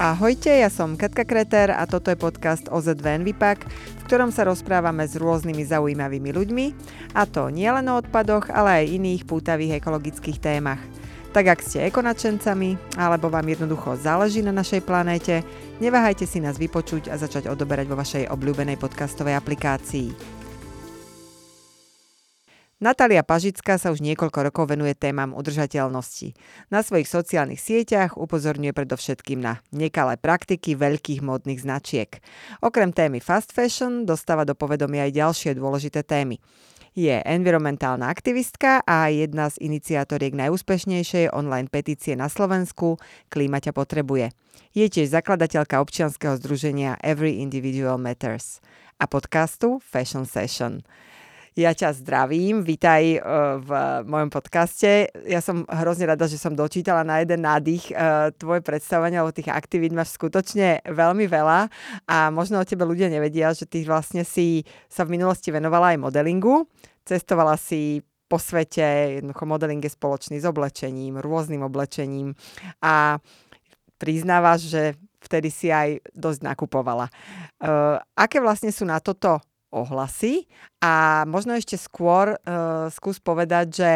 Ahojte, ja som Katka Kreter a toto je podcast OZV Envipak, v ktorom sa rozprávame s rôznymi zaujímavými ľuďmi, a to nielen o odpadoch, ale aj iných pútavých ekologických témach. Tak ak ste ekonačencami, alebo vám jednoducho záleží na našej planéte, neváhajte si nás vypočuť a začať odoberať vo vašej obľúbenej podcastovej aplikácii. Natália Pažická sa už niekoľko rokov venuje témam udržateľnosti. Na svojich sociálnych sieťach upozorňuje predovšetkým na nekalé praktiky veľkých módnych značiek. Okrem témy fast fashion dostáva do povedomia aj ďalšie dôležité témy. Je environmentálna aktivistka a jedna z iniciatoriek najúspešnejšej online petície na Slovensku Klíma ťa potrebuje. Je tiež zakladateľka občianskeho združenia Every Individual Matters a podcastu Fashion Session. Ja ťa zdravím, vítaj uh, v mojom podcaste. Ja som hrozne rada, že som dočítala na jeden nádych uh, tvoje predstavenie, lebo tých aktivít máš skutočne veľmi veľa a možno o tebe ľudia nevedia, že ty vlastne si sa v minulosti venovala aj modelingu. Cestovala si po svete, jednoducho modeling je spoločný s oblečením, rôznym oblečením a priznávaš, že vtedy si aj dosť nakupovala. Uh, aké vlastne sú na toto ohlasy a možno ešte skôr uh, skús povedať, že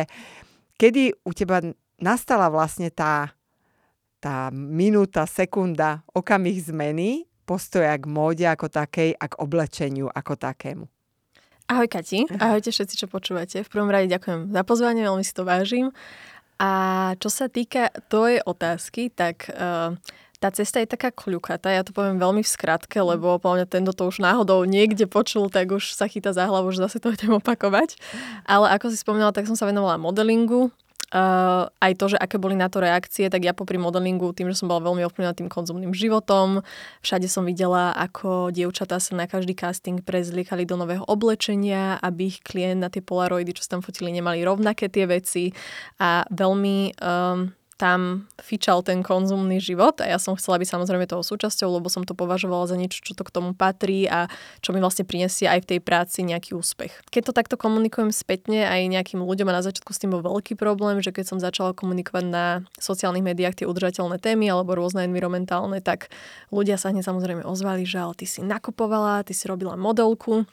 kedy u teba nastala vlastne tá, tá minúta, sekunda, okamih zmeny postoja k móde ako takej a k oblečeniu ako takému. Ahoj Kati, ahojte všetci, čo počúvate. V prvom rade ďakujem za pozvanie, veľmi si to vážim. A čo sa týka tvojej otázky, tak uh, tá cesta je taká kľukatá, ja to poviem veľmi v skratke, lebo podľa mňa tento to už náhodou niekde počul, tak už sa chytá za hlavu, že zase to idem opakovať. Ale ako si spomínala, tak som sa venovala modelingu, Uh, aj to, že aké boli na to reakcie, tak ja popri modelingu, tým, že som bola veľmi ovplyvnená tým konzumným životom, všade som videla, ako dievčatá sa na každý casting prezliekali do nového oblečenia, aby ich klient na tie polaroidy, čo sa tam fotili, nemali rovnaké tie veci a veľmi um, tam fičal ten konzumný život a ja som chcela byť samozrejme toho súčasťou, lebo som to považovala za niečo, čo to k tomu patrí a čo mi vlastne prinesie aj v tej práci nejaký úspech. Keď to takto komunikujem spätne aj nejakým ľuďom a na začiatku s tým bol veľký problém, že keď som začala komunikovať na sociálnych médiách tie udržateľné témy alebo rôzne environmentálne, tak ľudia sa hneď samozrejme ozvali, že ale ty si nakupovala, ty si robila modelku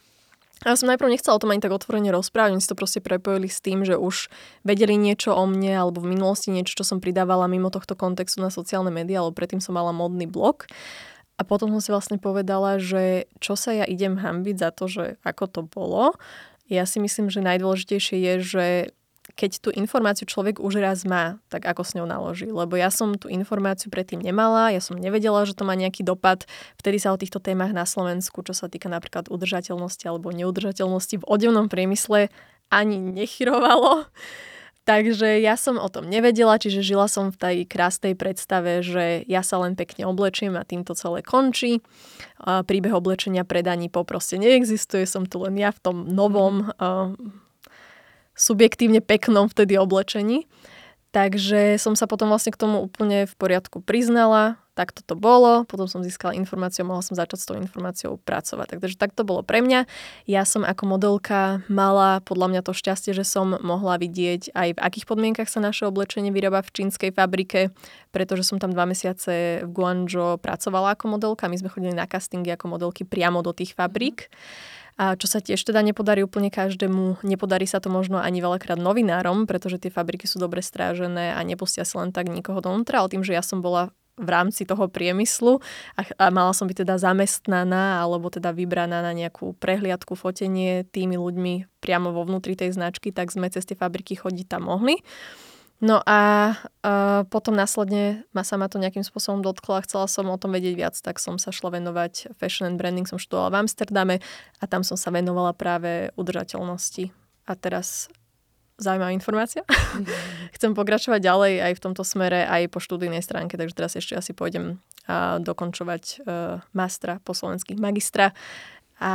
ja som najprv nechcela o tom ani tak otvorene rozprávať, oni si to proste prepojili s tým, že už vedeli niečo o mne alebo v minulosti niečo, čo som pridávala mimo tohto kontextu na sociálne médiá, alebo predtým som mala modný blog. A potom som si vlastne povedala, že čo sa ja idem hambiť za to, že ako to bolo. Ja si myslím, že najdôležitejšie je, že keď tú informáciu človek už raz má, tak ako s ňou naloží. Lebo ja som tú informáciu predtým nemala, ja som nevedela, že to má nejaký dopad. Vtedy sa o týchto témach na Slovensku, čo sa týka napríklad udržateľnosti alebo neudržateľnosti v odevnom priemysle, ani nechyrovalo. Takže ja som o tom nevedela, čiže žila som v tej krásnej predstave, že ja sa len pekne oblečím a týmto celé končí. Príbeh oblečenia predaní poproste neexistuje, som tu len ja v tom novom subjektívne peknom vtedy oblečení. Takže som sa potom vlastne k tomu úplne v poriadku priznala, tak to bolo, potom som získala informáciu, mohla som začať s tou informáciou pracovať. Takže tak to bolo pre mňa. Ja som ako modelka mala podľa mňa to šťastie, že som mohla vidieť aj v akých podmienkach sa naše oblečenie vyrába v čínskej fabrike, pretože som tam dva mesiace v Guangzhou pracovala ako modelka. My sme chodili na castingy ako modelky priamo do tých fabrík. Mm a čo sa tiež teda nepodarí úplne každému, nepodarí sa to možno ani veľakrát novinárom, pretože tie fabriky sú dobre strážené a nepustia sa len tak nikoho donútra, ale tým, že ja som bola v rámci toho priemyslu a, a mala som byť teda zamestnaná alebo teda vybraná na nejakú prehliadku, fotenie tými ľuďmi priamo vo vnútri tej značky, tak sme cez tie fabriky chodiť tam mohli. No a uh, potom následne ma sa ma to nejakým spôsobom dotklo a chcela som o tom vedieť viac, tak som sa šla venovať fashion and branding, som študovala v Amsterdame a tam som sa venovala práve udržateľnosti. A teraz zaujímavá informácia. Mm-hmm. Chcem pokračovať ďalej aj v tomto smere, aj po študijnej stránke, takže teraz ešte asi pôjdem uh, dokončovať uh, mastra po slovenských magistra. A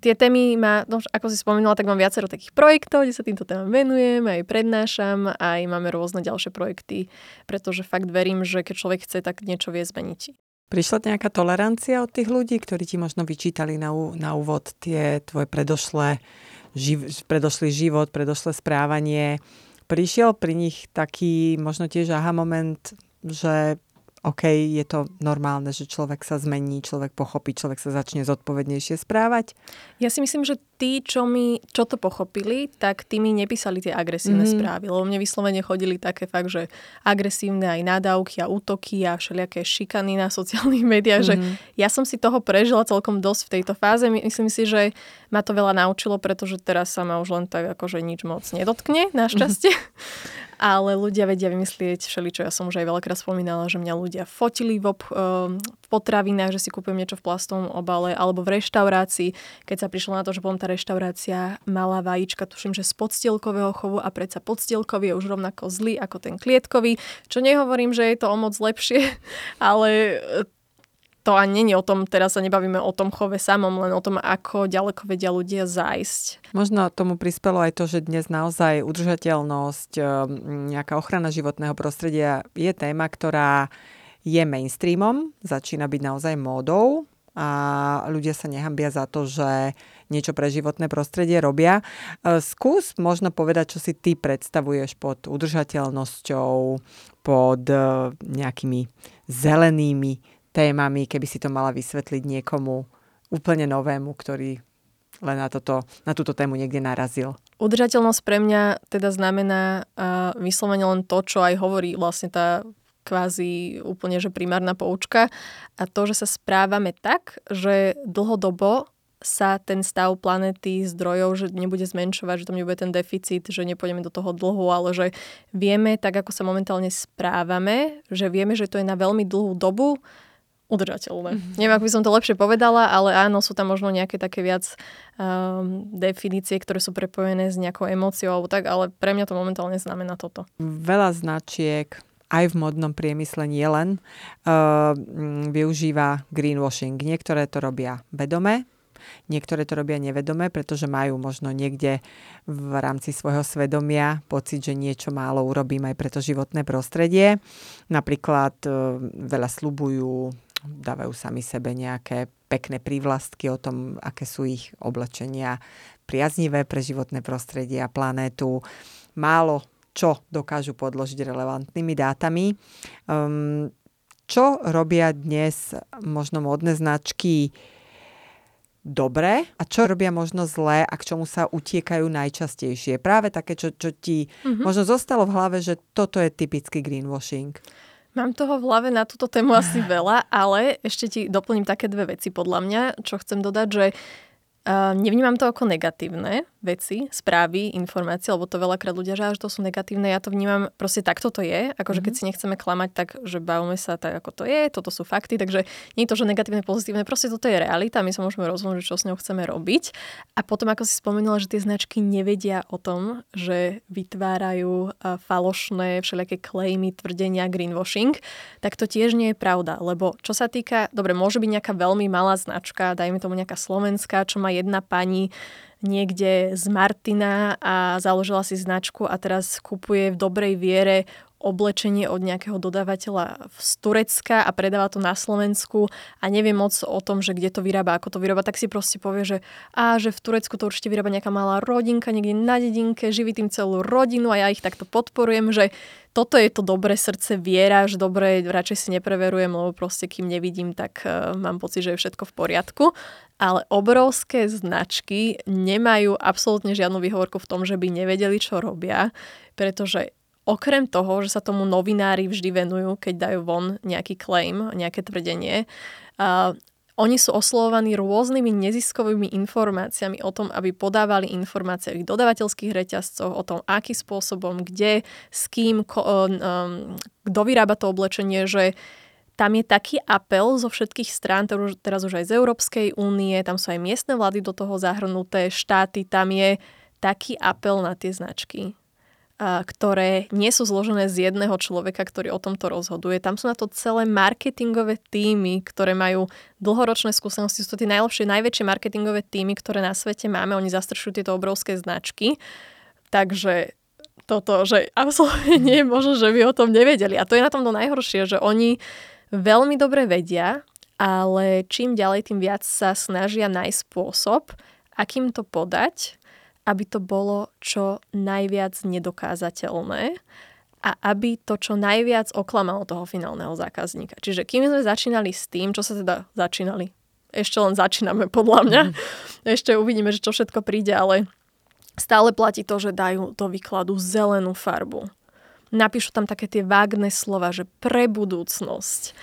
tie témy má, no, ako si spomínala, tak mám viacero takých projektov, kde sa týmto témam venujem, aj prednášam, aj máme rôzne ďalšie projekty, pretože fakt verím, že keď človek chce, tak niečo vie zmeniť. Prišla nejaká tolerancia od tých ľudí, ktorí ti možno vyčítali na, na úvod tie tvoje predošlé, živ, predošlý život, predošlé správanie? Prišiel pri nich taký možno tiež aha moment, že OK, je to normálne, že človek sa zmení, človek pochopí, človek sa začne zodpovednejšie správať? Ja si myslím, že tí, čo, mi, čo to pochopili, tak tí mi nepísali tie agresívne mm-hmm. správy, lebo mne vyslovene chodili také fakt, že agresívne aj nádavky a útoky a všelijaké šikany na sociálnych médiách, mm-hmm. že ja som si toho prežila celkom dosť v tejto fáze. Myslím si, že ma to veľa naučilo, pretože teraz sa ma už len tak akože nič moc nedotkne, našťastie. Mm-hmm. ale ľudia vedia vymyslieť všeličo. Ja som už aj veľakrát spomínala, že mňa ľudia fotili v, ob, ehm, potravinách, že si kúpujem niečo v plastovom obale, alebo v reštaurácii, keď sa prišlo na to, že potom tá reštaurácia mala vajíčka, tuším, že z podstielkového chovu a predsa podstielkový je už rovnako zlý ako ten klietkový, čo nehovorím, že je to o moc lepšie, ale to ani nie o tom, teraz sa nebavíme o tom chove samom, len o tom, ako ďaleko vedia ľudia zájsť. Možno tomu prispelo aj to, že dnes naozaj udržateľnosť, ehm, nejaká ochrana životného prostredia je téma, ktorá je mainstreamom, začína byť naozaj módou a ľudia sa nehambia za to, že niečo pre životné prostredie robia. Ehm, skús možno povedať, čo si ty predstavuješ pod udržateľnosťou, pod ehm, nejakými zelenými témami, keby si to mala vysvetliť niekomu úplne novému, ktorý len na, toto, na túto tému niekde narazil. Udržateľnosť pre mňa teda znamená uh, vyslovene len to, čo aj hovorí vlastne tá kvázi úplne že primárna poučka a to, že sa správame tak, že dlhodobo sa ten stav planety zdrojov, že nebude zmenšovať, že tam nebude ten deficit, že nepôjdeme do toho dlhu, ale že vieme, tak ako sa momentálne správame, že vieme, že to je na veľmi dlhú dobu, udržateľné. Mm-hmm. Neviem, ako by som to lepšie povedala, ale áno, sú tam možno nejaké také viac um, definície, ktoré sú prepojené s nejakou emóciou alebo tak, ale pre mňa to momentálne znamená toto. Veľa značiek aj v modnom priemysle nie len uh, využíva greenwashing. Niektoré to robia vedome, Niektoré to robia nevedome, pretože majú možno niekde v rámci svojho svedomia pocit, že niečo málo urobím aj pre to životné prostredie. Napríklad uh, veľa slubujú dávajú sami sebe nejaké pekné prívlastky o tom, aké sú ich oblečenia priaznivé pre životné prostredie a planétu. Málo čo dokážu podložiť relevantnými dátami. Um, čo robia dnes možno modné značky dobre a čo robia možno zlé a k čomu sa utiekajú najčastejšie. Práve také, čo, čo ti mm-hmm. možno zostalo v hlave, že toto je typický greenwashing. Mám toho v hlave na túto tému asi veľa, ale ešte ti doplním také dve veci podľa mňa, čo chcem dodať, že uh, nevnímam to ako negatívne, veci, správy, informácie, lebo to veľakrát ľudia že to sú negatívne. Ja to vnímam, proste takto to je. Akože mm-hmm. keď si nechceme klamať, tak že bavíme sa tak, ako to je, toto sú fakty, takže nie je to, že negatívne, pozitívne, proste toto je realita, my sa môžeme rozhodnúť, čo s ňou chceme robiť. A potom, ako si spomenula, že tie značky nevedia o tom, že vytvárajú falošné všelijaké claimy, tvrdenia, greenwashing, tak to tiež nie je pravda, lebo čo sa týka, dobre, môže byť nejaká veľmi malá značka, dajme tomu nejaká slovenská, čo má jedna pani, niekde z Martina a založila si značku a teraz kupuje v dobrej viere oblečenie od nejakého dodávateľa z Turecka a predáva to na Slovensku a nevie moc o tom, že kde to vyrába, ako to vyrába, tak si proste povie, že a že v Turecku to určite vyrába nejaká malá rodinka niekde na dedinke, živí tým celú rodinu a ja ich takto podporujem, že toto je to dobré srdce, viera, že dobre, radšej si nepreverujem, lebo proste kým nevidím, tak uh, mám pocit, že je všetko v poriadku. Ale obrovské značky nemajú absolútne žiadnu výhovorku v tom, že by nevedeli, čo robia, pretože okrem toho, že sa tomu novinári vždy venujú, keď dajú von nejaký claim, nejaké tvrdenie, uh, oni sú oslovovaní rôznymi neziskovými informáciami o tom, aby podávali informácie o ich dodavateľských reťazcoch, o tom, akým spôsobom, kde, s kým, ko, um, kto vyrába to oblečenie, že tam je taký apel zo všetkých strán, teraz už aj z Európskej únie, tam sú aj miestne vlády do toho zahrnuté, štáty, tam je taký apel na tie značky ktoré nie sú zložené z jedného človeka, ktorý o tomto rozhoduje. Tam sú na to celé marketingové týmy, ktoré majú dlhoročné skúsenosti. Sú to tie najlepšie, najväčšie marketingové týmy, ktoré na svete máme. Oni zastrešujú tieto obrovské značky. Takže toto, že absolútne nie je možno, že by o tom nevedeli. A to je na tom to najhoršie, že oni veľmi dobre vedia, ale čím ďalej, tým viac sa snažia nájsť spôsob, akým to podať, aby to bolo čo najviac nedokázateľné. a aby to čo najviac oklamalo toho finálneho zákazníka. Čiže kým sme začínali s tým, čo sa teda začínali, ešte len začíname podľa mňa, mm. ešte uvidíme, že čo všetko príde, ale stále platí to, že dajú do výkladu zelenú farbu. Napíšu tam také tie vágne slova, že pre budúcnosť.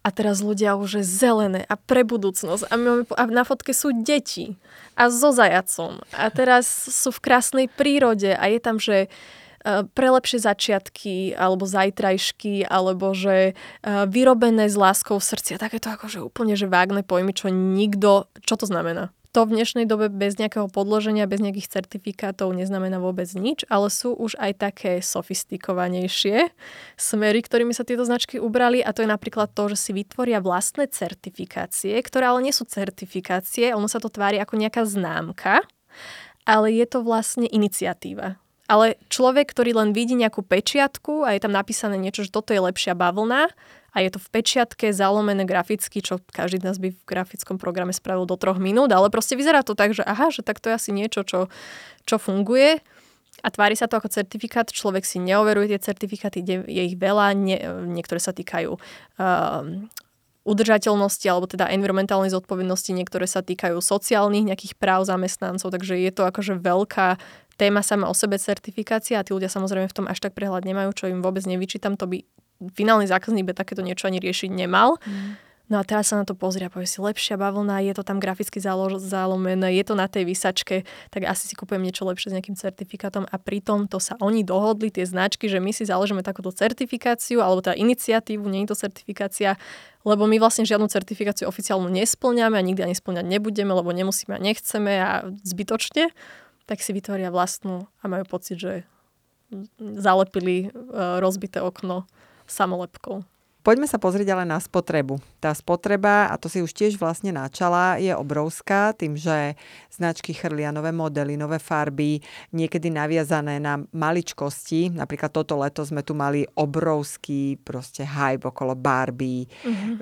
A teraz ľudia už je zelené a pre budúcnosť. A, my, a na fotke sú deti a so zajacom. A teraz sú v krásnej prírode a je tam, že Eh, pre lepšie začiatky, alebo zajtrajšky, alebo že eh, vyrobené s láskou v srdci. A takéto akože úplne že vágne pojmy, čo nikto... Čo to znamená? To v dnešnej dobe bez nejakého podloženia, bez nejakých certifikátov neznamená vôbec nič, ale sú už aj také sofistikovanejšie smery, ktorými sa tieto značky ubrali a to je napríklad to, že si vytvoria vlastné certifikácie, ktoré ale nie sú certifikácie, ono sa to tvári ako nejaká známka, ale je to vlastne iniciatíva. Ale človek, ktorý len vidí nejakú pečiatku a je tam napísané niečo, že toto je lepšia bavlna a je to v pečiatke zalomené graficky, čo každý z nás by v grafickom programe spravil do troch minút, ale proste vyzerá to tak, že aha, že tak to je asi niečo, čo, čo funguje. A tvári sa to ako certifikát, človek si neoveruje tie certifikáty, je ich veľa, nie, niektoré sa týkajú uh, udržateľnosti alebo teda environmentálnej zodpovednosti, niektoré sa týkajú sociálnych nejakých práv zamestnancov, takže je to akože veľká téma sama o sebe certifikácia a tí ľudia samozrejme v tom až tak prehľad nemajú, čo im vôbec nevyčítam, to by finálny zákazník by takéto niečo ani riešiť nemal. Mm. No a teraz sa na to pozrie a povie si, lepšia bavlna, je to tam graficky zalomené, je to na tej vysačke, tak asi si kúpujem niečo lepšie s nejakým certifikátom a pritom to sa oni dohodli, tie značky, že my si založíme takúto certifikáciu, alebo tá iniciatívu, nie je to certifikácia, lebo my vlastne žiadnu certifikáciu oficiálnu nesplňame a nikdy ani splňať nebudeme, lebo nemusíme a nechceme a zbytočne tak si vytvoria vlastnú a majú pocit, že zalepili e, rozbité okno samolepkou. Poďme sa pozrieť ale na spotrebu. Tá spotreba, a to si už tiež vlastne načala, je obrovská tým, že značky chrlia nové modely, nové farby, niekedy naviazané na maličkosti. Napríklad toto leto sme tu mali obrovský proste hype okolo Barbie. Mm-hmm.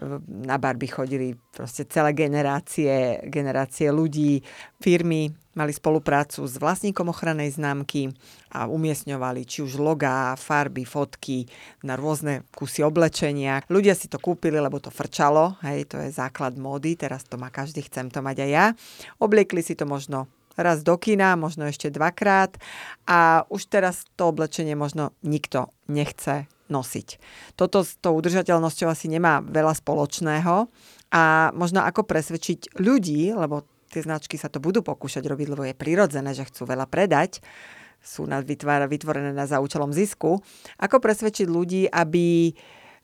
Na Barbie chodili proste celé generácie, generácie ľudí, firmy mali spoluprácu s vlastníkom ochrannej známky a umiestňovali či už logá, farby, fotky na rôzne kusy oblečenia. Ľudia si to kúpili, lebo to frčalo, hej, to je základ módy, teraz to má každý, chcem to mať aj ja. Obliekli si to možno raz do kina, možno ešte dvakrát a už teraz to oblečenie možno nikto nechce nosiť. Toto s tou udržateľnosťou asi nemá veľa spoločného a možno ako presvedčiť ľudí, lebo tie značky sa to budú pokúšať robiť, lebo je prirodzené, že chcú veľa predať, sú na, vytvára, vytvorené na za účelom zisku. Ako presvedčiť ľudí, aby,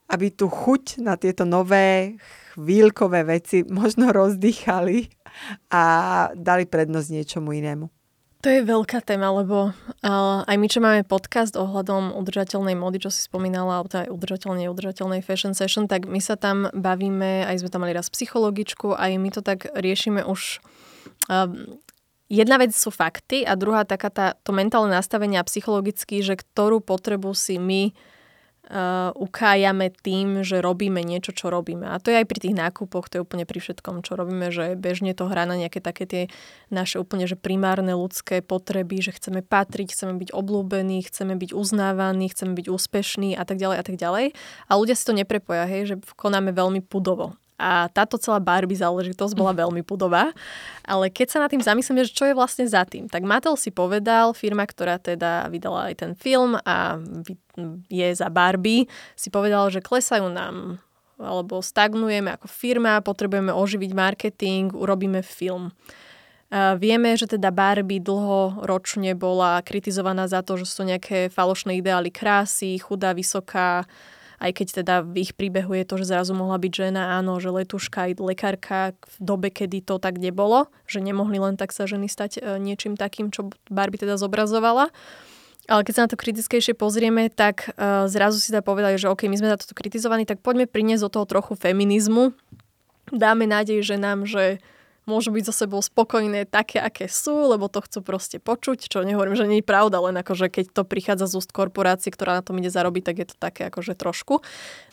aby tú chuť na tieto nové chvíľkové veci možno rozdýchali a dali prednosť niečomu inému? To je veľká téma, lebo uh, aj my, čo máme podcast ohľadom udržateľnej mody, čo si spomínala, alebo aj udržateľnej, udržateľnej fashion session, tak my sa tam bavíme, aj sme tam mali raz psychologičku, aj my to tak riešime už Um, jedna vec sú fakty a druhá taká tá, to mentálne nastavenie a psychologicky, že ktorú potrebu si my uh, ukájame tým, že robíme niečo, čo robíme. A to je aj pri tých nákupoch, to je úplne pri všetkom, čo robíme, že bežne to hrá na nejaké také tie naše úplne že primárne ľudské potreby, že chceme patriť, chceme byť oblúbení, chceme byť uznávaní, chceme byť úspešní a tak ďalej a tak ďalej. A ľudia si to neprepoja, hej, že konáme veľmi pudovo. A táto celá Barbie záležitosť bola veľmi pudová. Ale keď sa nad tým zamyslíme, že čo je vlastne za tým, tak Mattel si povedal, firma, ktorá teda vydala aj ten film a je za Barbie, si povedal, že klesajú nám alebo stagnujeme ako firma, potrebujeme oživiť marketing, urobíme film. Vieme, že teda Barbie dlhoročne bola kritizovaná za to, že sú nejaké falošné ideály krásy, chudá, vysoká, aj keď teda v ich príbehu je to, že zrazu mohla byť žena, áno, že letuška aj lekárka v dobe, kedy to tak nebolo, že nemohli len tak sa ženy stať e, niečím takým, čo Barbie teda zobrazovala. Ale keď sa na to kritickejšie pozrieme, tak uh, zrazu si teda povedali, že OK, my sme za toto kritizovaní, tak poďme priniesť do toho trochu feminizmu. Dáme nádej ženám, že môžu byť so sebou spokojné také, aké sú, lebo to chcú proste počuť, čo nehovorím, že nie je pravda, len akože keď to prichádza z úst korporácie, ktorá na tom ide zarobiť, tak je to také akože trošku.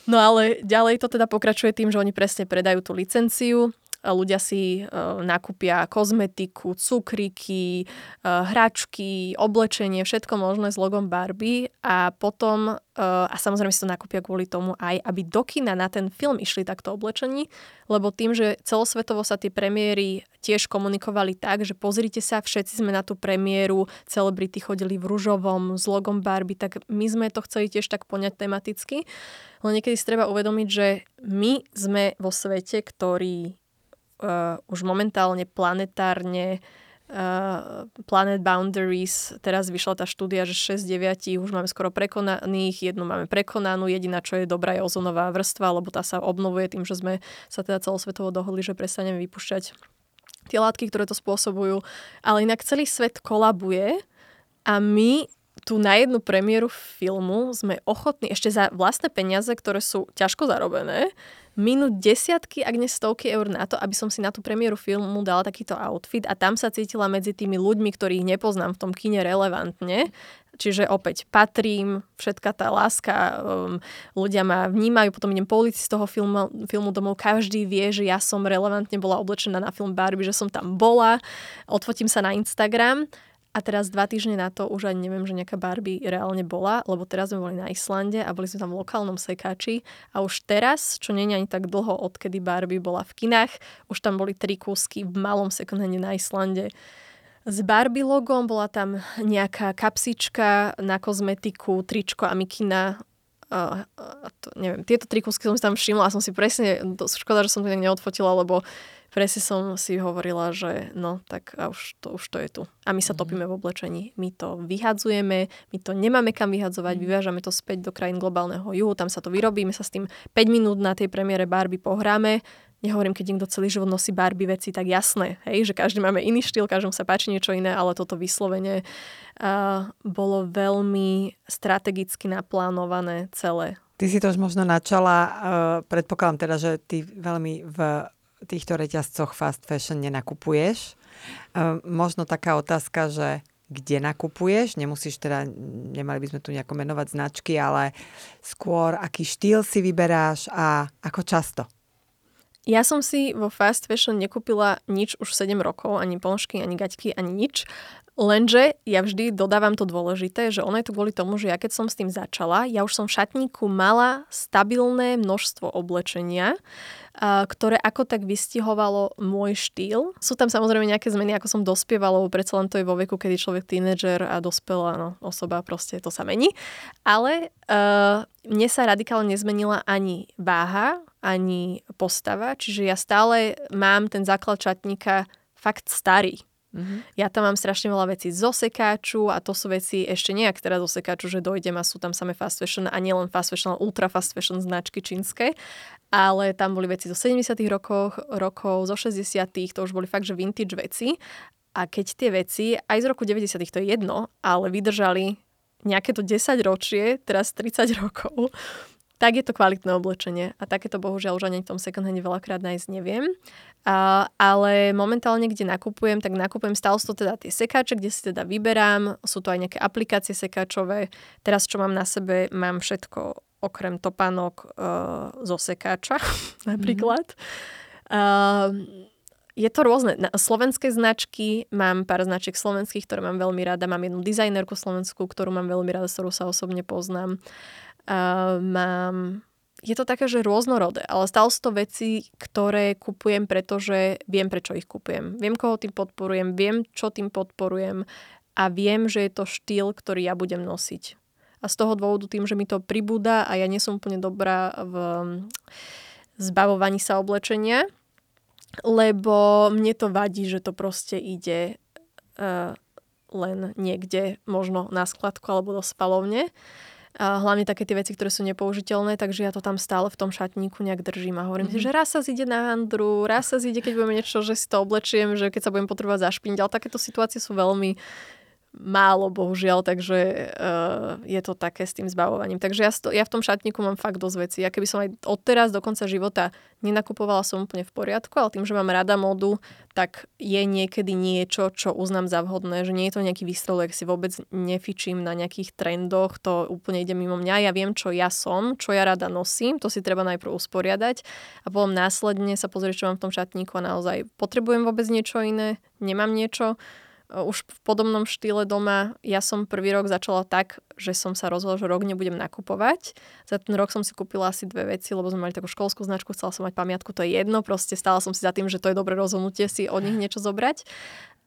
No ale ďalej to teda pokračuje tým, že oni presne predajú tú licenciu ľudia si uh, nakúpia kozmetiku, cukriky, uh, hračky, oblečenie, všetko možné s logom Barbie a potom, uh, a samozrejme si to nakúpia kvôli tomu aj, aby do kina na ten film išli takto oblečení, lebo tým, že celosvetovo sa tie premiéry tiež komunikovali tak, že pozrite sa, všetci sme na tú premiéru, celebrity chodili v ružovom s logom Barbie, tak my sme to chceli tiež tak poňať tematicky. Len niekedy si treba uvedomiť, že my sme vo svete, ktorý uh, už momentálne planetárne uh, Planet Boundaries, teraz vyšla tá štúdia, že 6 9 už máme skoro prekonaných, jednu máme prekonanú, jediná, čo je dobrá, je ozonová vrstva, lebo tá sa obnovuje tým, že sme sa teda celosvetovo dohodli, že prestaneme vypušťať tie látky, ktoré to spôsobujú. Ale inak celý svet kolabuje a my tu na jednu premiéru filmu sme ochotní ešte za vlastné peniaze, ktoré sú ťažko zarobené, minúť desiatky, ak nie stovky eur na to, aby som si na tú premiéru filmu dala takýto outfit a tam sa cítila medzi tými ľuďmi, ktorých nepoznám v tom kine relevantne. Čiže opäť patrím, všetka tá láska, um, ľudia ma vnímajú, potom idem po ulici z toho filmu, filmu domov, každý vie, že ja som relevantne bola oblečená na film Barbie, že som tam bola, odfotím sa na Instagram a teraz dva týždne na to už ani neviem, že nejaká Barbie reálne bola, lebo teraz sme boli na Islande a boli sme tam v lokálnom sekáči. A už teraz, čo nie je ani tak dlho, odkedy Barbie bola v kinách, už tam boli tri kúsky v malom secondhande na Islande. S Barbie logom, bola tam nejaká kapsička na kozmetiku, tričko a mikina. Uh, uh, to, neviem, tieto tri kúsky som si tam všimla a som si presne, škoda, že som to neodfotila, lebo presne som si hovorila, že no, tak a už to, už to je tu. A my sa mhm. topíme v oblečení. My to vyhadzujeme, my to nemáme kam vyhadzovať, mhm. vyvážame to späť do krajín globálneho juhu, tam sa to vyrobí, my sa s tým 5 minút na tej premiére Barbie pohráme. Nehovorím, keď niekto celý život nosí Barbie veci, tak jasné, hej, že každý máme iný štýl, každému sa páči niečo iné, ale toto vyslovene uh, bolo veľmi strategicky naplánované celé. Ty si to už možno načala, uh, predpokladám teda, že ty veľmi v týchto reťazcoch fast fashion nenakupuješ. Ehm, možno taká otázka, že kde nakupuješ, nemusíš teda, nemali by sme tu nejako menovať značky, ale skôr aký štýl si vyberáš a ako často? Ja som si vo fast fashion nekúpila nič už 7 rokov, ani ponožky, ani gaťky, ani nič. Lenže ja vždy dodávam to dôležité, že ono je to kvôli tomu, že ja keď som s tým začala, ja už som v šatníku mala stabilné množstvo oblečenia, ktoré ako tak vystihovalo môj štýl. Sú tam samozrejme nejaké zmeny, ako som dospievala, lebo predsa len to je vo veku, kedy človek tínedžer a dospelá no, osoba, proste to sa mení. Ale uh, mne sa radikálne nezmenila ani váha, ani postava, čiže ja stále mám ten základ šatníka fakt starý. Mm-hmm. Ja tam mám strašne veľa vecí zo sekáču a to sú veci ešte nejak teraz zo sekáču, že dojdem a sú tam samé fast fashion a nielen fast fashion, ale ultra fast fashion značky čínske, ale tam boli veci zo 70 rokov, rokov, zo 60 to už boli fakt, že vintage veci a keď tie veci, aj z roku 90 to je jedno, ale vydržali nejaké to 10 ročie, teraz 30 rokov, tak je to kvalitné oblečenie. A takéto bohužiaľ už ani v tom second hande veľakrát nájsť neviem. A, ale momentálne, kde nakupujem, tak nakupujem stále to teda tie sekáče, kde si teda vyberám. Sú to aj nejaké aplikácie sekáčové. Teraz, čo mám na sebe, mám všetko okrem topánok uh, zo sekáča napríklad. Mm-hmm. Uh, je to rôzne. Na slovenské značky, mám pár značiek slovenských, ktoré mám veľmi rada. Mám jednu dizajnerku slovenskú, ktorú mám veľmi rada, s ktorou sa osobne poznám. Uh, mám... Je to také, že rôznorodé, ale stále sú to veci, ktoré kupujem, pretože viem, prečo ich kupujem. Viem, koho tým podporujem, viem, čo tým podporujem a viem, že je to štýl, ktorý ja budem nosiť. A z toho dôvodu tým, že mi to pribúda a ja nie som úplne dobrá v zbavovaní sa oblečenia, lebo mne to vadí, že to proste ide uh, len niekde, možno na skladku alebo do spalovne a hlavne také tie veci, ktoré sú nepoužiteľné, takže ja to tam stále v tom šatníku nejak držím a hovorím mm-hmm. si, mhm. že raz sa zíde na handru, raz sa zíde, keď budeme niečo, že si to oblečiem, že keď sa budem potrebovať zašpiniť, ale takéto situácie sú veľmi málo, bohužiaľ, takže uh, je to také s tým zbavovaním. Takže ja, sto, ja v tom šatníku mám fakt dosť veci. Ja keby som aj odteraz do konca života nenakupovala som úplne v poriadku, ale tým, že mám rada modu, tak je niekedy niečo, čo uznám za vhodné, že nie je to nejaký výstrelok, si vôbec nefičím na nejakých trendoch, to úplne ide mimo mňa. Ja viem, čo ja som, čo ja rada nosím, to si treba najprv usporiadať a potom následne sa pozrieť, čo mám v tom šatníku a naozaj potrebujem vôbec niečo iné, nemám niečo už v podobnom štýle doma. Ja som prvý rok začala tak, že som sa rozhodla, že rok nebudem nakupovať. Za ten rok som si kúpila asi dve veci, lebo sme mali takú školskú značku, chcela som mať pamiatku, to je jedno, proste stála som si za tým, že to je dobré rozhodnutie si od nich niečo zobrať.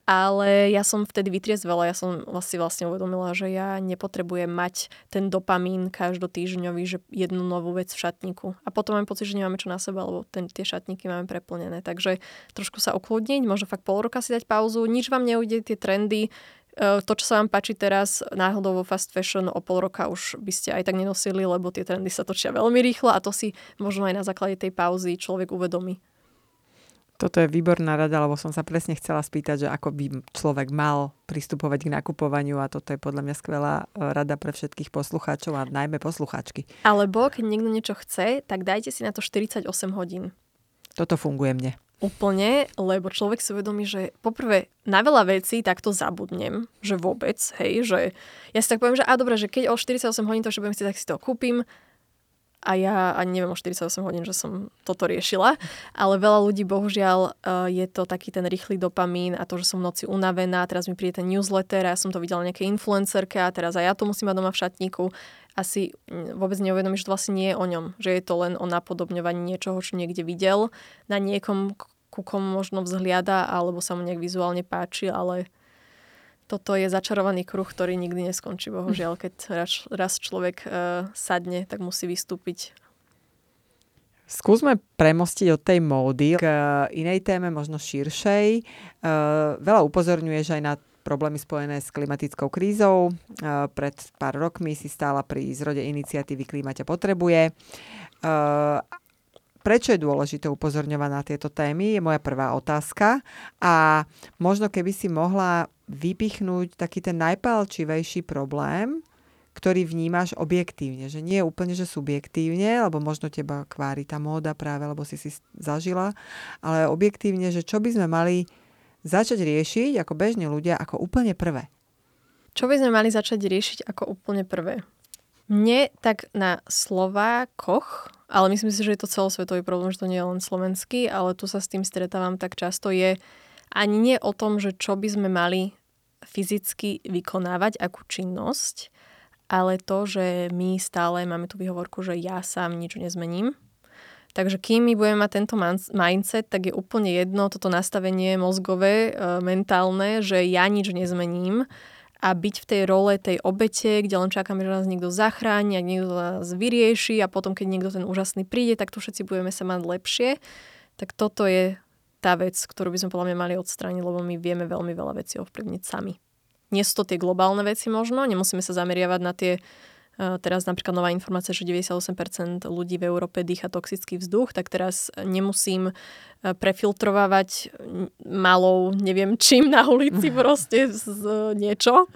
Ale ja som vtedy vytriezvela, ja som si vlastne uvedomila, že ja nepotrebujem mať ten dopamín každotýždňový, že jednu novú vec v šatníku. A potom mám pocit, že nemáme čo na sebe, lebo ten, tie šatníky máme preplnené. Takže trošku sa ukludniť, možno fakt pol roka si dať pauzu, nič vám neujde, tie trendy, e, to, čo sa vám páči teraz náhodou vo fast fashion o pol roka už by ste aj tak nenosili, lebo tie trendy sa točia veľmi rýchlo a to si možno aj na základe tej pauzy človek uvedomí. Toto je výborná rada, lebo som sa presne chcela spýtať, že ako by človek mal pristupovať k nakupovaniu a toto je podľa mňa skvelá e, rada pre všetkých poslucháčov a najmä poslucháčky. Alebo keď niekto niečo chce, tak dajte si na to 48 hodín. Toto funguje mne. Úplne, lebo človek si uvedomí, že poprvé na veľa vecí takto zabudnem, že vôbec, hej, že ja si tak poviem, že a dobre, že keď o 48 hodín to, že budem chcieť, tak si to kúpim, a ja ani neviem o 48 hodín, že som toto riešila, ale veľa ľudí bohužiaľ e, je to taký ten rýchly dopamín a to, že som v noci unavená, teraz mi príde ten newsletter a ja som to videla nejaké influencerke a teraz aj ja to musím mať doma v šatníku. Asi vôbec neuvedomí, že to vlastne nie je o ňom, že je to len o napodobňovaní niečoho, čo niekde videl, na niekom, ku komu možno vzhliada, alebo sa mu nejak vizuálne páči, ale toto je začarovaný kruh, ktorý nikdy neskončí, bohužiaľ. Keď raz, raz človek uh, sadne, tak musí vystúpiť. Skúsme premostiť od tej módy k uh, inej téme, možno širšej. Uh, veľa upozorňuješ aj na problémy spojené s klimatickou krízou. Uh, pred pár rokmi si stála pri zrode iniciatívy Klíma ťa potrebuje. Uh, prečo je dôležité upozorňovať na tieto témy, je moja prvá otázka. A možno keby si mohla vypichnúť taký ten najpálčivejší problém, ktorý vnímaš objektívne, že nie je úplne, že subjektívne, lebo možno teba kvári tá móda práve, lebo si si zažila, ale objektívne, že čo by sme mali začať riešiť ako bežní ľudia ako úplne prvé. Čo by sme mali začať riešiť ako úplne prvé? Mne tak na Slovákoch, ale myslím si, že je to celosvetový problém, že to nie je len slovenský, ale tu sa s tým stretávam tak často, je ani nie o tom, že čo by sme mali fyzicky vykonávať, akú činnosť, ale to, že my stále máme tú výhovorku, že ja sám nič nezmením. Takže kým my budeme mať tento mindset, tak je úplne jedno toto nastavenie mozgové, e, mentálne, že ja nič nezmením a byť v tej role tej obete, kde len čakáme, že nás niekto zachráni a niekto nás vyrieši a potom, keď niekto ten úžasný príde, tak tu všetci budeme sa mať lepšie. Tak toto je tá vec, ktorú by sme podľa mňa mali odstrániť, lebo my vieme veľmi veľa vecí ovplyvniť sami. Nie sú to tie globálne veci možno, nemusíme sa zameriavať na tie eh, Teraz napríklad nová informácia, že 98% ľudí v Európe dýcha toxický vzduch, tak teraz nemusím eh, prefiltrovávať malou, neviem čím na ulici proste z niečo,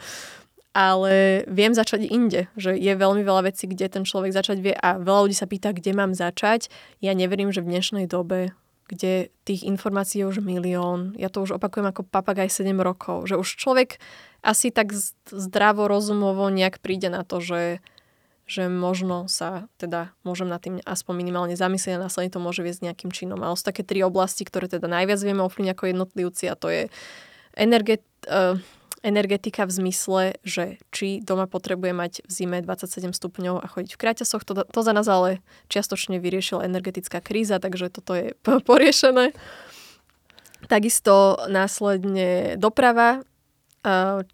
ale viem začať inde, že je veľmi veľa vecí, kde ten človek začať vie a veľa ľudí sa pýta, kde mám začať. Ja neverím, že v dnešnej dobe kde tých informácií je už milión. Ja to už opakujem ako papagaj 7 rokov, že už človek asi tak zdravo, rozumovo nejak príde na to, že, že možno sa teda môžem na tým aspoň minimálne zamyslieť a následne to môže viesť nejakým činom. Ale sú také tri oblasti, ktoré teda najviac vieme ovplyvniť ako jednotlivci a to je energet, uh, energetika v zmysle, že či doma potrebuje mať v zime 27 stupňov a chodiť v kráťasoch. To, to za nás ale čiastočne vyriešila energetická kríza, takže toto je poriešené. Takisto následne doprava,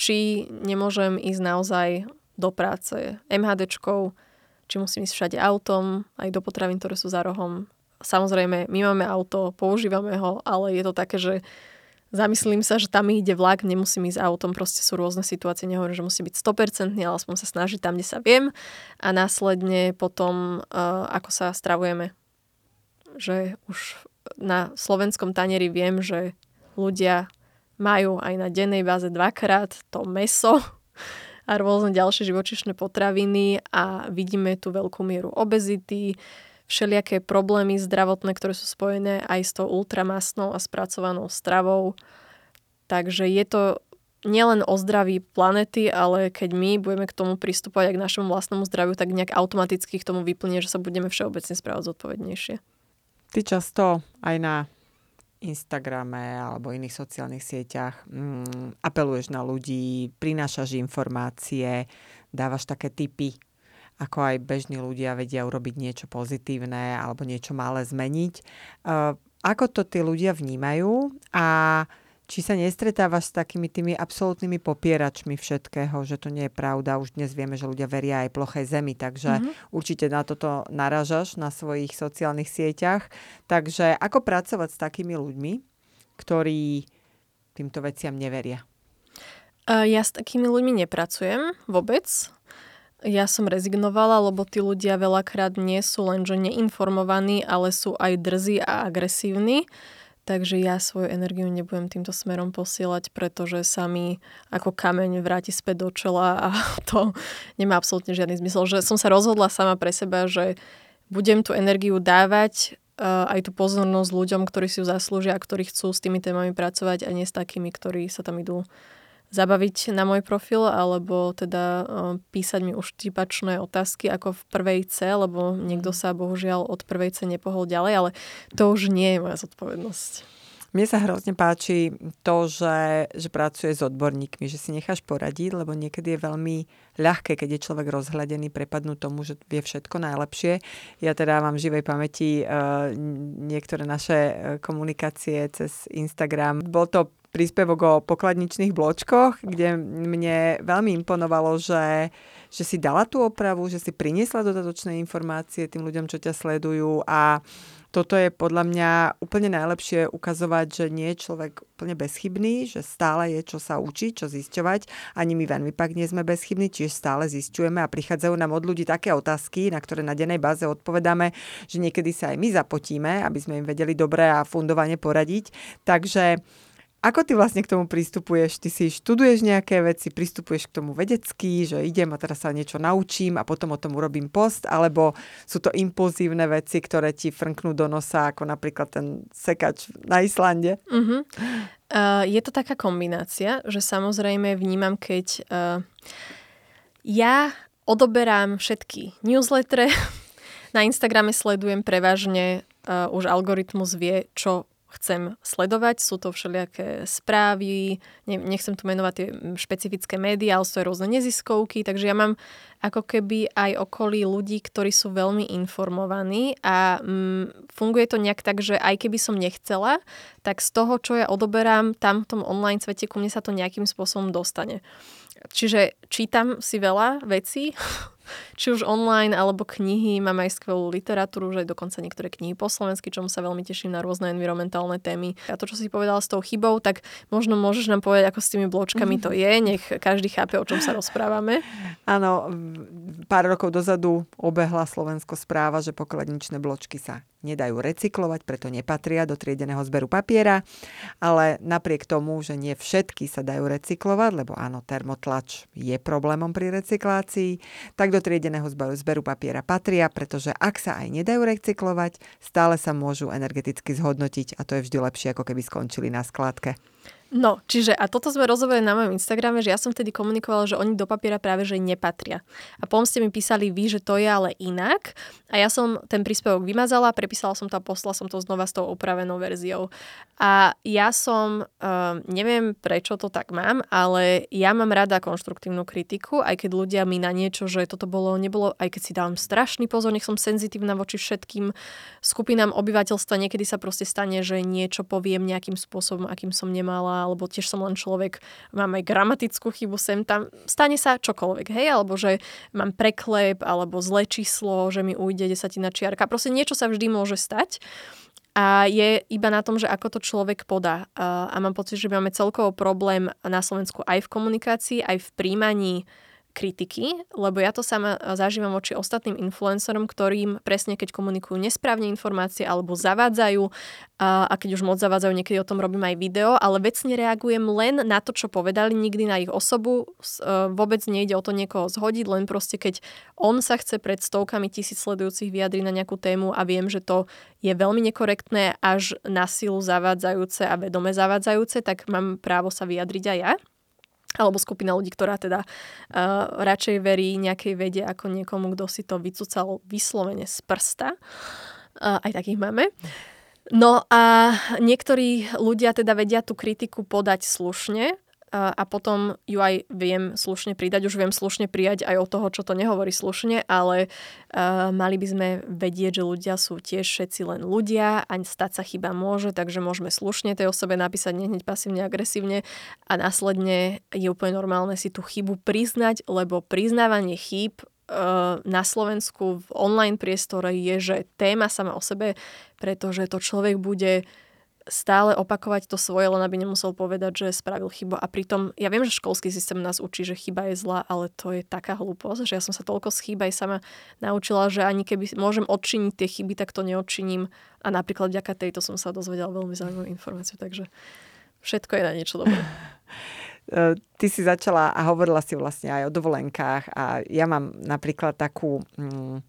či nemôžem ísť naozaj do práce MHDčkou, či musím ísť všade autom, aj do potravín, ktoré sú za rohom. Samozrejme, my máme auto, používame ho, ale je to také, že zamyslím sa, že tam ide vlak, nemusím ísť autom, proste sú rôzne situácie, nehovorím, že musí byť 100%, ale aspoň sa snažiť tam, kde sa viem a následne potom, uh, ako sa stravujeme. Že už na slovenskom tanieri viem, že ľudia majú aj na dennej báze dvakrát to meso a rôzne ďalšie živočišné potraviny a vidíme tu veľkú mieru obezity, všelijaké problémy zdravotné, ktoré sú spojené aj s tou ultramasnou a spracovanou stravou. Takže je to nielen o zdraví planety, ale keď my budeme k tomu pristupovať k našemu vlastnému zdraviu, tak nejak automaticky k tomu vyplnie, že sa budeme všeobecne správať zodpovednejšie. Ty často aj na Instagrame alebo iných sociálnych sieťach mm, apeluješ na ľudí, prinášaš informácie, dávaš také tipy, ako aj bežní ľudia vedia urobiť niečo pozitívne alebo niečo malé zmeniť. Ako to tí ľudia vnímajú a či sa nestretávaš s takými tými absolútnymi popieračmi všetkého, že to nie je pravda. Už dnes vieme, že ľudia veria aj plochej zemi, takže mm-hmm. určite na toto naražaš na svojich sociálnych sieťach. Takže ako pracovať s takými ľuďmi, ktorí týmto veciam neveria? Ja s takými ľuďmi nepracujem vôbec. Ja som rezignovala, lebo tí ľudia veľakrát nie sú len, že neinformovaní, ale sú aj drzí a agresívni. Takže ja svoju energiu nebudem týmto smerom posielať, pretože sa mi ako kameň vráti späť do čela a to nemá absolútne žiadny zmysel. Že som sa rozhodla sama pre seba, že budem tú energiu dávať uh, aj tú pozornosť ľuďom, ktorí si ju zaslúžia a ktorí chcú s tými témami pracovať a nie s takými, ktorí sa tam idú zabaviť na môj profil alebo teda uh, písať mi už typačné otázky ako v prvej C, lebo niekto mhm. sa bohužiaľ od prvej C nepohol ďalej, ale to už nie je moja zodpovednosť. Mne sa hrozne páči to, že, že pracuje s odborníkmi, že si necháš poradiť, lebo niekedy je veľmi ľahké, keď je človek rozhľadený, prepadnúť tomu, že vie všetko najlepšie. Ja teda mám v živej pamäti uh, niektoré naše uh, komunikácie cez Instagram. Bol to príspevok o pokladničných bločkoch, kde mne veľmi imponovalo, že, že si dala tú opravu, že si priniesla dodatočné informácie tým ľuďom, čo ťa sledujú a toto je podľa mňa úplne najlepšie ukazovať, že nie je človek úplne bezchybný, že stále je čo sa učiť, čo zisťovať. Ani my veľmi pak nie sme bezchybní, čiže stále zisťujeme a prichádzajú nám od ľudí také otázky, na ktoré na dennej báze odpovedáme, že niekedy sa aj my zapotíme, aby sme im vedeli dobre a fundovane poradiť. Takže ako ty vlastne k tomu pristupuješ? Ty si študuješ nejaké veci, pristupuješ k tomu vedecky, že idem a teraz sa niečo naučím a potom o tom urobím post, alebo sú to impulzívne veci, ktoré ti frnknú do nosa, ako napríklad ten sekač na Islande? Uh-huh. Uh, je to taká kombinácia, že samozrejme vnímam, keď uh, ja odoberám všetky newslettere, na Instagrame sledujem prevažne, uh, už algoritmus vie, čo chcem sledovať. Sú to všelijaké správy, nechcem tu menovať tie špecifické médiá, ale sú aj rôzne neziskovky, takže ja mám ako keby aj okolí ľudí, ktorí sú veľmi informovaní a mm, funguje to nejak tak, že aj keby som nechcela, tak z toho, čo ja odoberám tam v tom online svete, ku mne sa to nejakým spôsobom dostane. Čiže čítam si veľa vecí, či už online alebo knihy, mám aj skvelú literatúru, že aj dokonca niektoré knihy po slovensky, čomu sa veľmi teším na rôzne environmentálne témy. A to, čo si povedala s tou chybou, tak možno môžeš nám povedať, ako s tými bločkami to je, nech každý chápe, o čom sa rozprávame. Áno, pár rokov dozadu obehla Slovensko správa, že pokladničné bločky sa nedajú recyklovať, preto nepatria do triedeného zberu papiera, ale napriek tomu, že nie všetky sa dajú recyklovať, lebo áno, termotlač je problémom pri recyklácii, tak do triedeného zberu, zberu papiera patria, pretože ak sa aj nedajú recyklovať, stále sa môžu energeticky zhodnotiť a to je vždy lepšie, ako keby skončili na skladke. No, čiže a toto sme rozoberali na mojom Instagrame, že ja som vtedy komunikovala, že oni do papiera práve že nepatria. A potom ste mi písali vy, že to je ale inak. A ja som ten príspevok vymazala, prepísala som to a poslala som to znova s tou opravenou verziou. A ja som, um, neviem prečo to tak mám, ale ja mám rada konštruktívnu kritiku, aj keď ľudia mi na niečo, že toto bolo, nebolo, aj keď si dávam strašný pozor, nech som senzitívna voči všetkým skupinám obyvateľstva, niekedy sa proste stane, že niečo poviem nejakým spôsobom, akým som nemala alebo tiež som len človek, mám aj gramatickú chybu sem tam, stane sa čokoľvek, hej, alebo že mám preklep, alebo zlé číslo, že mi ujde desatina čiarka, proste niečo sa vždy môže stať. A je iba na tom, že ako to človek podá. A, mám pocit, že máme celkovo problém na Slovensku aj v komunikácii, aj v príjmaní kritiky, lebo ja to sama zažívam voči ostatným influencerom, ktorým presne keď komunikujú nesprávne informácie alebo zavádzajú a, a keď už moc zavádzajú, niekedy o tom robím aj video, ale vecne reagujem len na to, čo povedali, nikdy na ich osobu. E, vôbec nejde o to niekoho zhodiť, len proste keď on sa chce pred stovkami tisíc sledujúcich vyjadriť na nejakú tému a viem, že to je veľmi nekorektné až na silu zavádzajúce a vedome zavádzajúce, tak mám právo sa vyjadriť aj ja alebo skupina ľudí, ktorá teda uh, radšej verí nejakej vede ako niekomu, kto si to vycúcal vyslovene z prsta. Uh, aj takých máme. No a niektorí ľudia teda vedia tú kritiku podať slušne a potom ju aj viem slušne pridať. Už viem slušne prijať aj od toho, čo to nehovorí slušne, ale mali by sme vedieť, že ľudia sú tiež všetci len ľudia a stať sa chyba môže, takže môžeme slušne tej osobe napísať hneď pasívne, agresívne a následne je úplne normálne si tú chybu priznať, lebo priznávanie chýb na Slovensku v online priestore je, že téma sama o sebe, pretože to človek bude stále opakovať to svoje, len aby nemusel povedať, že spravil chybu. A pritom, ja viem, že školský systém nás učí, že chyba je zlá, ale to je taká hlúposť, že ja som sa toľko z chýb aj sama naučila, že ani keby môžem odčiniť tie chyby, tak to neodčiním. A napríklad vďaka tejto som sa dozvedela veľmi zaujímavú informáciu, takže všetko je na niečo dobré. E, ty si začala a hovorila si vlastne aj o dovolenkách a ja mám napríklad takú... Mm,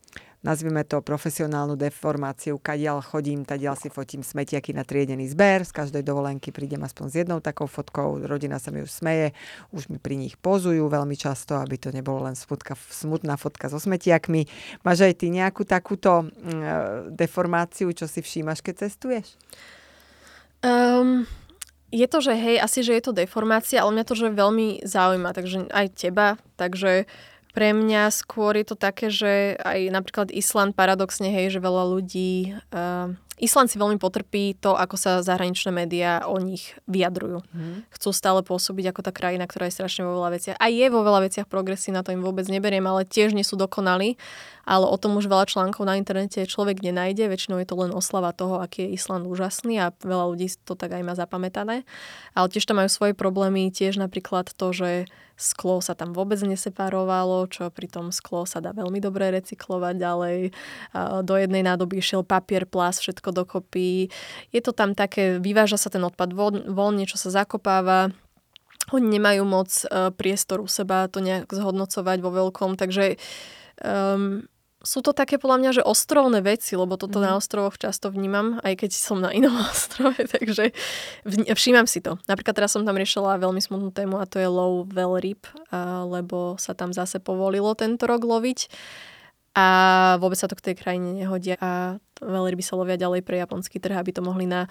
nazvime to profesionálnu deformáciu, kadiaľ chodím, tadiaľ si fotím smetiaky na triedený zber, z každej dovolenky prídem aspoň s jednou takou fotkou, rodina sa mi už smeje, už mi pri nich pozujú veľmi často, aby to nebolo len smutka, smutná fotka so smetiakmi. Máš aj ty nejakú takúto mm, e, deformáciu, čo si všímaš, keď cestuješ? Um, je to, že hej, asi, že je to deformácia, ale mňa to, že veľmi zaujíma, takže aj teba, takže pre mňa skôr je to také, že aj napríklad Island paradoxne, hej, že veľa ľudí... Uh, Island si veľmi potrpí to, ako sa zahraničné médiá o nich vyjadrujú. Mm. Chcú stále pôsobiť ako tá krajina, ktorá je strašne vo veľa veciach. A je vo veľa veciach progresívna, to im vôbec neberiem, ale tiež nie sú dokonalí. Ale o tom už veľa článkov na internete človek nenájde. Väčšinou je to len oslava toho, aký je Island úžasný a veľa ľudí to tak aj má zapamätané. Ale tiež tam majú svoje problémy, tiež napríklad to, že sklo sa tam vôbec neseparovalo, čo pri tom sklo sa dá veľmi dobre recyklovať ďalej. Do jednej nádoby išiel papier, plast, všetko dokopy. Je to tam také, vyváža sa ten odpad voľne, čo sa zakopáva. Oni nemajú moc uh, priestor u seba to nejak zhodnocovať vo veľkom, takže um, sú to také podľa mňa, že ostrovné veci, lebo toto mm. na ostrovoch často vnímam, aj keď som na inom ostrove, takže všímam si to. Napríklad teraz som tam riešila veľmi smutnú tému a to je low well rip, lebo sa tam zase povolilo tento rok loviť a vôbec sa to k tej krajine nehodia a veľryby sa lovia ďalej pre japonský trh, aby to mohli na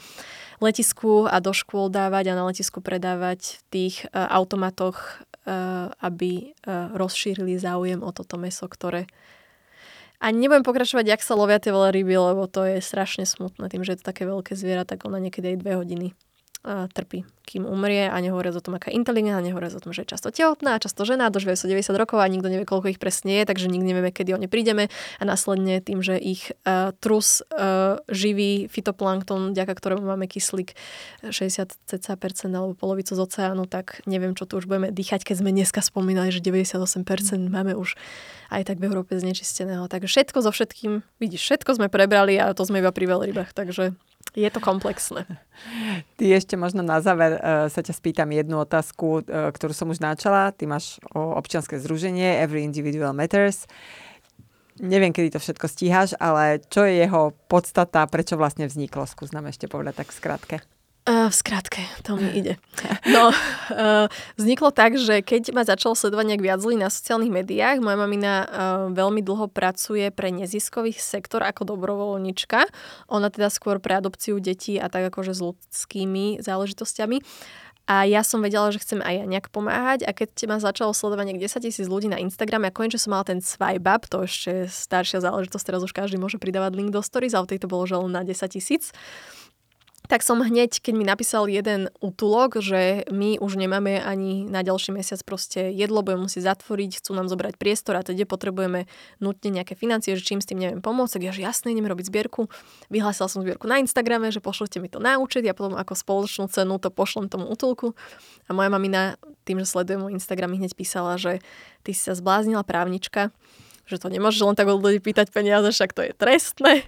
letisku a do škôl dávať a na letisku predávať v tých uh, automatoch, uh, aby uh, rozšírili záujem o toto meso, ktoré a nebudem pokračovať, jak sa lovia tie veľryby, lebo to je strašne smutné. Tým, že je to také veľké zviera, tak ona niekedy aj dve hodiny trpí kým umrie a nehovoria o tom, aká inteligentná, nehovoria o tom, že je často tehotná, často žena, dožije sa 90 rokov a nikto nevie, koľko ich presne je, takže nikdy nevieme, kedy o ne prídeme a následne tým, že ich uh, trus uh, živý fitoplankton, vďaka ktorému máme kyslík 60 cca alebo polovicu z oceánu, tak neviem, čo tu už budeme dýchať, keď sme dneska spomínali, že 98% máme už aj tak v Európe znečisteného. Takže všetko so všetkým, vidíš, všetko sme prebrali a to sme iba pri veľrybách, takže je to komplexné. Ty ešte možno na záver uh, sa ťa spýtam jednu otázku, uh, ktorú som už načala. Ty máš o občianske združenie Every Individual Matters. Neviem, kedy to všetko stíhaš, ale čo je jeho podstata, prečo vlastne vzniklo? Skús nám ešte povedať tak skrátke. Uh, v skratke, to mi ide. No, uh, vzniklo tak, že keď ma začalo sledovať nejak viac ľudí na sociálnych médiách, moja mamina uh, veľmi dlho pracuje pre neziskový sektor ako dobrovoľnička. Ona teda skôr pre adopciu detí a tak akože s ľudskými záležitosťami. A ja som vedela, že chcem aj ja nejak pomáhať a keď ma začalo sledovať nejak 10 tisíc ľudí na Instagrame a konečne som mala ten swipe up, to ešte staršia záležitosť, teraz už každý môže pridávať link do stories, ale to bolo že len na 10 tisíc tak som hneď, keď mi napísal jeden útulok, že my už nemáme ani na ďalší mesiac proste jedlo, budeme musieť zatvoriť, chcú nám zobrať priestor a teda potrebujeme nutne nejaké financie, že čím s tým neviem pomôcť, tak ja že jasne, ideme robiť zbierku. Vyhlásila som zbierku na Instagrame, že pošlete mi to na účet, ja potom ako spoločnú cenu to pošlem tomu útulku. A moja mamina, tým, že sleduje môj Instagram, hneď písala, že ty si sa zbláznila právnička, že to nemôže len tak od ľudí pýtať peniaze, však to je trestné.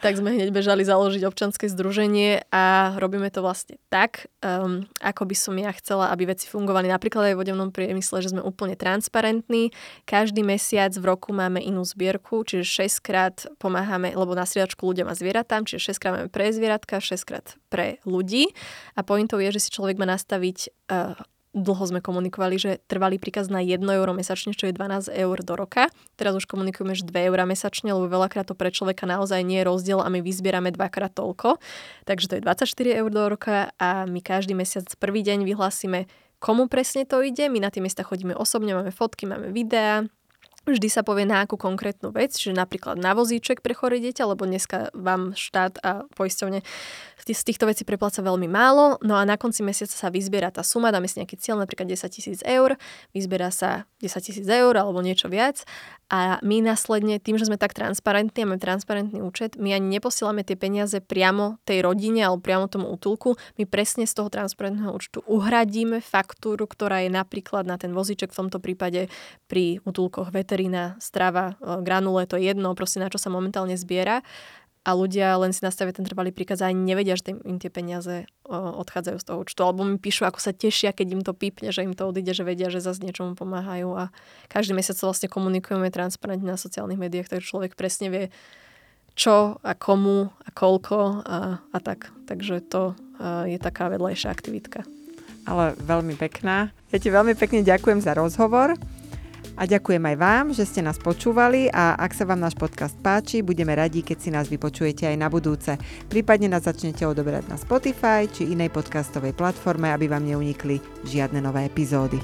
Tak sme hneď bežali založiť občanské združenie a robíme to vlastne tak, um, ako by som ja chcela, aby veci fungovali napríklad aj v vodevnom priemysle, že sme úplne transparentní. Každý mesiac v roku máme inú zbierku, čiže 6 krát pomáhame, lebo na striedačku ľuďom a zvieratám, čiže 6 krát máme pre zvieratka, 6 krát pre ľudí. A pointou je, že si človek má nastaviť uh, dlho sme komunikovali, že trvalý príkaz na 1 euro mesačne, čo je 12 eur do roka. Teraz už komunikujeme, že 2 eurá mesačne, lebo veľakrát to pre človeka naozaj nie je rozdiel a my vyzbierame dvakrát toľko. Takže to je 24 eur do roka a my každý mesiac prvý deň vyhlásime, komu presne to ide. My na tie miesta chodíme osobne, máme fotky, máme videá, Vždy sa povie na akú konkrétnu vec, že napríklad na vozíček pre choré dieťa, lebo dneska vám štát a poisťovne z týchto vecí prepláca veľmi málo. No a na konci mesiaca sa vyzbiera tá suma, dáme si nejaký cieľ, napríklad 10 tisíc eur, vyzbiera sa 10 tisíc eur alebo niečo viac a my následne, tým, že sme tak transparentní a máme transparentný účet, my ani neposielame tie peniaze priamo tej rodine alebo priamo tomu útulku. My presne z toho transparentného účtu uhradíme faktúru, ktorá je napríklad na ten vozíček, v tomto prípade pri útulkoch veterína, strava, e, granule, to je jedno, proste na čo sa momentálne zbiera a ľudia len si nastavia ten trvalý príkaz a ani nevedia, že im tie peniaze odchádzajú z toho účtu. Alebo mi píšu, ako sa tešia, keď im to pípne, že im to odíde, že vedia, že zase niečomu pomáhajú. A každý mesiac vlastne komunikujeme transparentne na sociálnych médiách, takže človek presne vie, čo a komu a koľko a, a tak. Takže to je taká vedľajšia aktivitka. Ale veľmi pekná. Ja ti veľmi pekne ďakujem za rozhovor. A ďakujem aj vám, že ste nás počúvali a ak sa vám náš podcast páči, budeme radi, keď si nás vypočujete aj na budúce. Prípadne nás začnete odoberať na Spotify či inej podcastovej platforme, aby vám neunikli žiadne nové epizódy.